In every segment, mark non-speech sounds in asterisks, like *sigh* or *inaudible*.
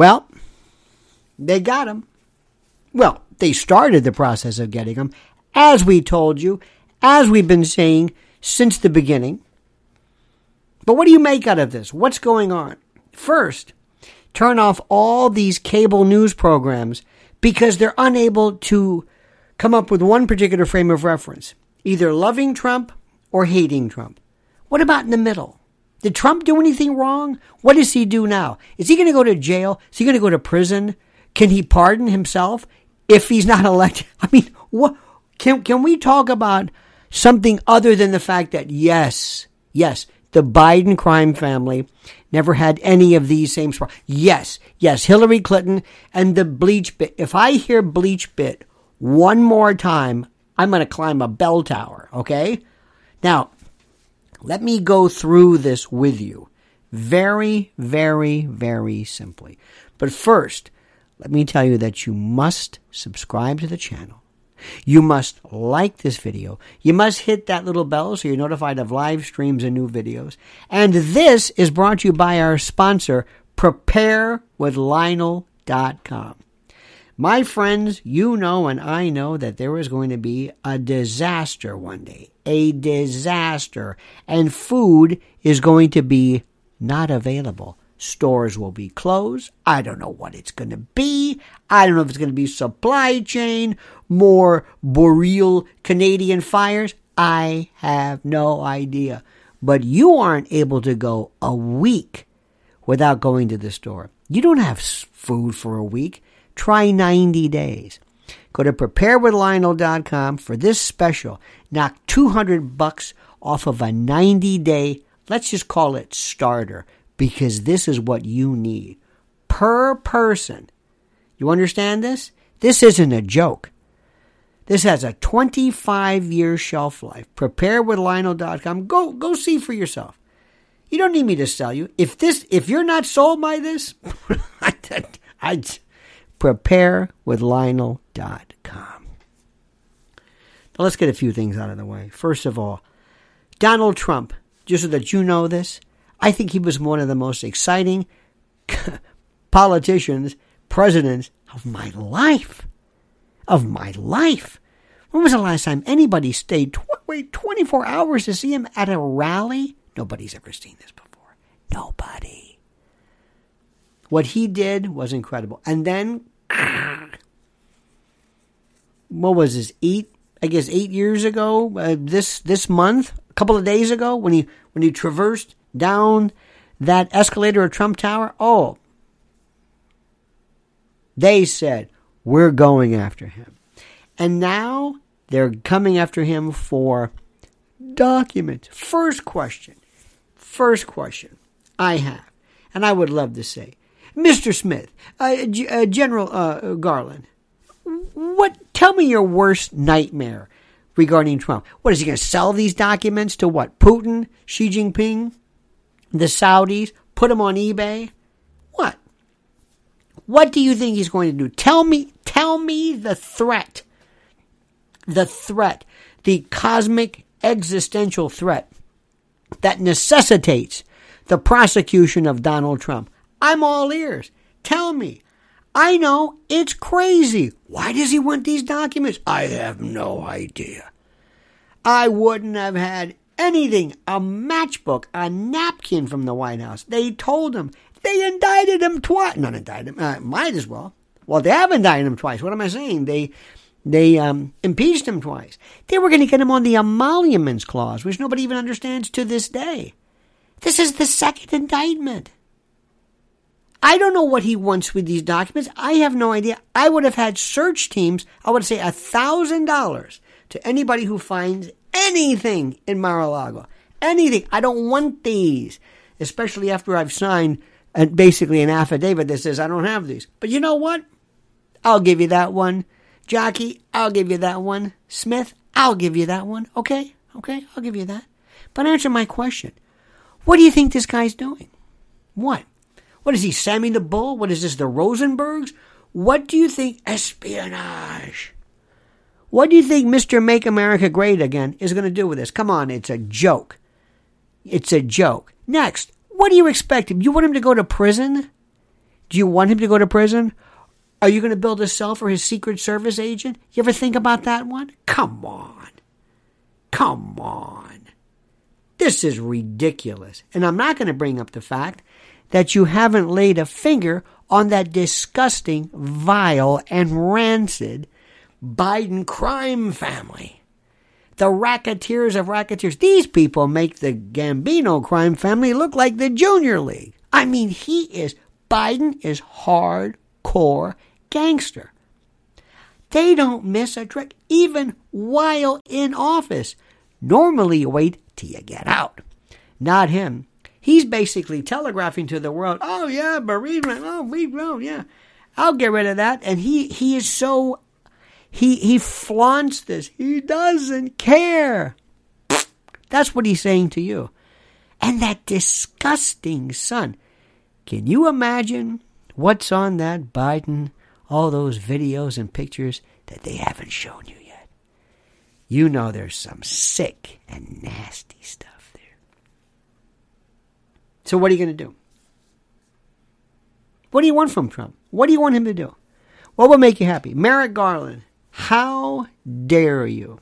Well, they got him. Well, they started the process of getting him, as we told you, as we've been saying since the beginning. But what do you make out of this? What's going on? First, turn off all these cable news programs because they're unable to come up with one particular frame of reference, either loving Trump or hating Trump. What about in the middle? Did Trump do anything wrong? What does he do now? Is he going to go to jail? Is he going to go to prison? Can he pardon himself if he's not *laughs* elected? I mean, what can can we talk about something other than the fact that yes, yes, the Biden crime family never had any of these same problems. Yes, yes, Hillary Clinton and the bleach bit. If I hear bleach bit one more time, I'm going to climb a bell tower, okay? Now, let me go through this with you very, very, very simply. But first, let me tell you that you must subscribe to the channel. You must like this video. You must hit that little bell so you're notified of live streams and new videos. And this is brought to you by our sponsor, preparewithlionel.com. My friends, you know and I know that there is going to be a disaster one day. A disaster. And food is going to be not available. Stores will be closed. I don't know what it's going to be. I don't know if it's going to be supply chain, more boreal Canadian fires. I have no idea. But you aren't able to go a week without going to the store. You don't have food for a week. Try 90 days. Go to preparewithlionel.com for this special. Knock 200 bucks off of a 90 day, let's just call it starter because this is what you need per person. You understand this? This isn't a joke. This has a 25 year shelf life. Prepare with Lionel.com. Go go see for yourself. You don't need me to sell you. If this if you're not sold by this, *laughs* I, I prepare with Lionel.com. Let's get a few things out of the way. First of all, Donald Trump, just so that you know this, I think he was one of the most exciting *laughs* politicians, presidents of my life. Of my life. When was the last time anybody stayed tw- wait 24 hours to see him at a rally? Nobody's ever seen this before. Nobody. What he did was incredible. And then, *clears throat* what was this? Eight, I guess, eight years ago. Uh, this this month, a couple of days ago, when he when he traversed down that escalator at Trump Tower, oh, they said, we're going after him. And now they're coming after him for documents. First question, first question I have, and I would love to say, Mr. Smith, uh, G- uh, General uh, Garland, what? Tell me your worst nightmare regarding Trump. What is he going to sell these documents to? What Putin, Xi Jinping? the Saudis, put them on eBay? What? What do you think he's going to do? Tell me, tell me the threat. The threat, the cosmic existential threat that necessitates the prosecution of Donald Trump. I'm all ears. Tell me. I know it's crazy. Why does he want these documents? I have no idea. I wouldn't have had anything, a matchbook, a napkin from the White House. They told him. They indicted him twice. Not indicted him. Uh, might as well. Well, they haven't indicted him twice. What am I saying? They they um, impeached him twice. They were going to get him on the emoluments clause, which nobody even understands to this day. This is the second indictment. I don't know what he wants with these documents. I have no idea. I would have had search teams. I would say a thousand dollars to anybody who finds anything in Mar-a-Lago. Anything. I don't want these, especially after I've signed a, basically an affidavit that says I don't have these. But you know what? I'll give you that one. Jackie, I'll give you that one. Smith, I'll give you that one. Okay? Okay? I'll give you that. But answer my question. What do you think this guy's doing? What? What is he, Sammy the Bull? What is this, the Rosenbergs? What do you think? Espionage. What do you think Mr. Make America Great Again is going to do with this? Come on, it's a joke. It's a joke. Next, what do you expect him? You want him to go to prison? Do you want him to go to prison? Are you going to build a cell for his Secret Service agent? You ever think about that one? Come on. Come on. This is ridiculous. And I'm not going to bring up the fact that you haven't laid a finger on that disgusting, vile, and rancid Biden crime family. The racketeers of racketeers. These people make the Gambino crime family look like the Junior League. I mean, he is, Biden is hardcore gangster. They don't miss a trick, even while in office. Normally, you wait till you get out. Not him. He's basically telegraphing to the world, oh, yeah, bereavement. Oh, we know, yeah. I'll get rid of that. And he, he is so, he, he flaunts this. He doesn't care. That's what he's saying to you. And that disgusting son. Can you imagine what's on that Biden all those videos and pictures that they haven't shown you yet. You know there's some sick and nasty stuff. So, what are you going to do? What do you want from Trump? What do you want him to do? What will make you happy? Merrick Garland, how dare you?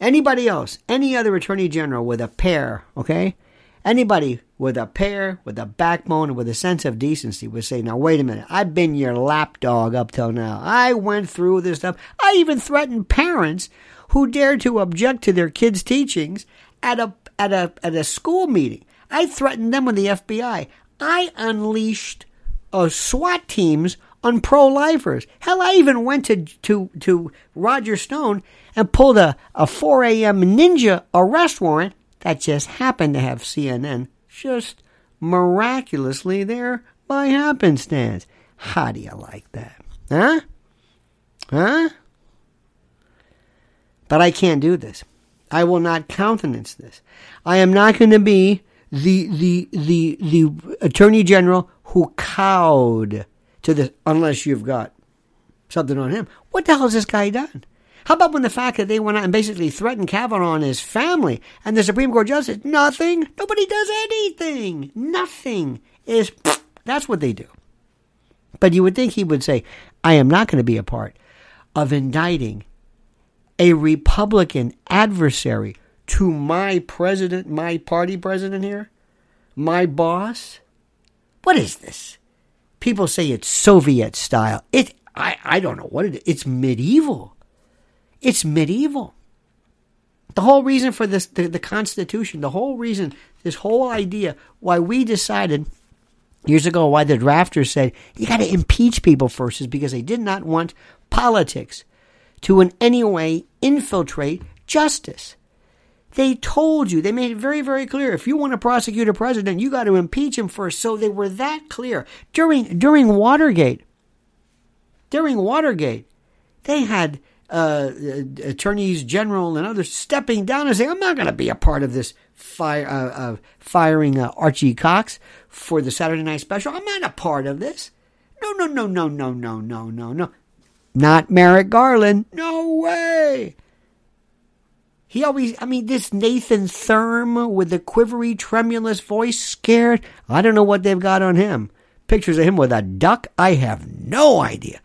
Anybody else, any other attorney general with a pair, okay? Anybody with a pair, with a backbone, with a sense of decency would say, now wait a minute, I've been your lapdog up till now. I went through this stuff. I even threatened parents who dared to object to their kids' teachings at a at a at a school meeting. I threatened them with the FBI. I unleashed uh, SWAT teams on pro-lifers. Hell, I even went to to to Roger Stone and pulled a, a 4 a.m. ninja arrest warrant that just happened to have CNN just miraculously there by happenstance. How do you like that? Huh? Huh? But I can't do this. I will not countenance this. I am not going to be the the the the attorney general who cowed to this unless you've got something on him. What the hell has this guy done? How about when the fact that they went out and basically threatened Kavanaugh and his family and the Supreme Court justice? Nothing. Nobody does anything. Nothing is. That's what they do. But you would think he would say, I am not going to be a part of indicting a Republican adversary to my president, my party president here, my boss. What is this? People say it's Soviet style. It I, I don't know what it is. It's medieval. It's medieval. The whole reason for this, the, the Constitution, the whole reason, this whole idea, why we decided years ago, why the drafters said you got to impeach people first, is because they did not want politics to in any way infiltrate justice. They told you, they made it very, very clear. If you want to prosecute a president, you got to impeach him first. So they were that clear. During during Watergate, during Watergate, they had uh, attorneys general and others stepping down and saying, I'm not going to be a part of this fire, uh, uh, firing Archie Cox for the Saturday Night Special. I'm not a part of this. No, no, no, no, no, no, no, no, no. Not Merrick Garland. No way. He always, I mean, this Nathan Thurm with the quivery, tremulous voice, scared. I don't know what they've got on him. Pictures of him with a duck, I have no idea.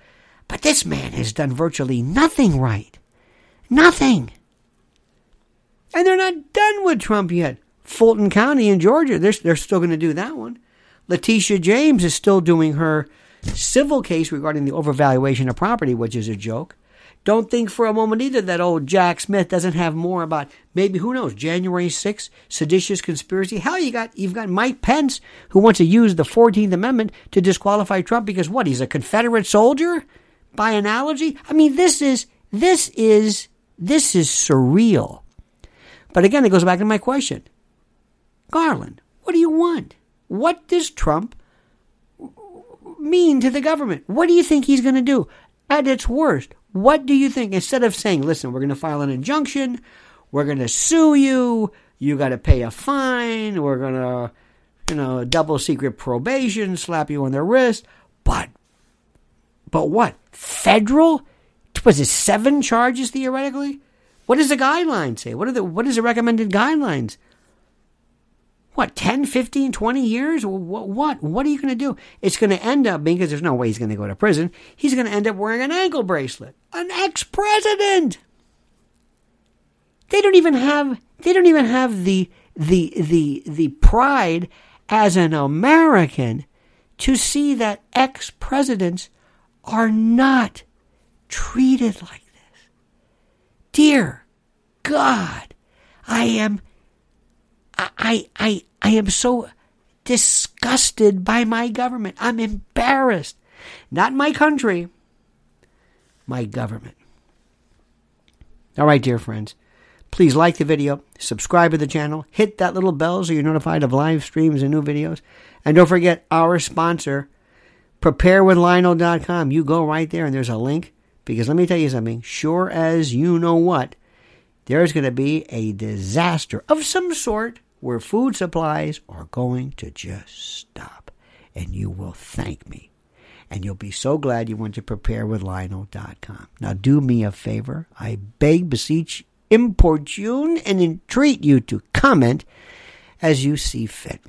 But this man has done virtually nothing right. Nothing. And they're not done with Trump yet. Fulton County in Georgia, they're, they're still going to do that one. Letitia James is still doing her civil case regarding the overvaluation of property, which is a joke. Don't think for a moment either that old Jack Smith doesn't have more about maybe who knows January 6th, seditious conspiracy. Hell, you got you've got Mike Pence who wants to use the 14th Amendment to disqualify Trump because what? He's a Confederate soldier by analogy. I mean, this is this is this is surreal. But again, it goes back to my question. Garland, what do you want? What does Trump mean to the government? What do you think he's going to do? At its worst, what do you think? Instead of saying, listen, we're going to file an injunction, we're going to sue you, you got to pay a fine, we're going to, you know, double secret probation, slap you on the wrist. But, but what? Federal? Was it seven charges theoretically? What does the guidelines say? What are the what is the recommended guidelines? What 10 15 20 years? What what, what are you going to do? It's going to end up being because there's no way he's going to go to prison he's going to end up wearing an ankle bracelet. An ex-president! They don't even have they don't even have the the the the pride as an american to see that ex-presidents are not treated like this. Dear god i am I, I, I am so disgusted by my government. I'm embarrassed. Not my country, my government. All right, dear friends. Please like the video, subscribe to the channel, hit that little bell so you're notified of live streams and new videos. And don't forget our sponsor, preparewithlionel.com. You go right there and there's a link because let me tell you something. Sure as you know what, there's going to be a disaster of some sort where food supplies are going to just stop. And you will thank me. And you'll be so glad you went to preparewithlionel.com. Now, do me a favor. I beg, beseech, importune, and entreat you to comment as you see fit.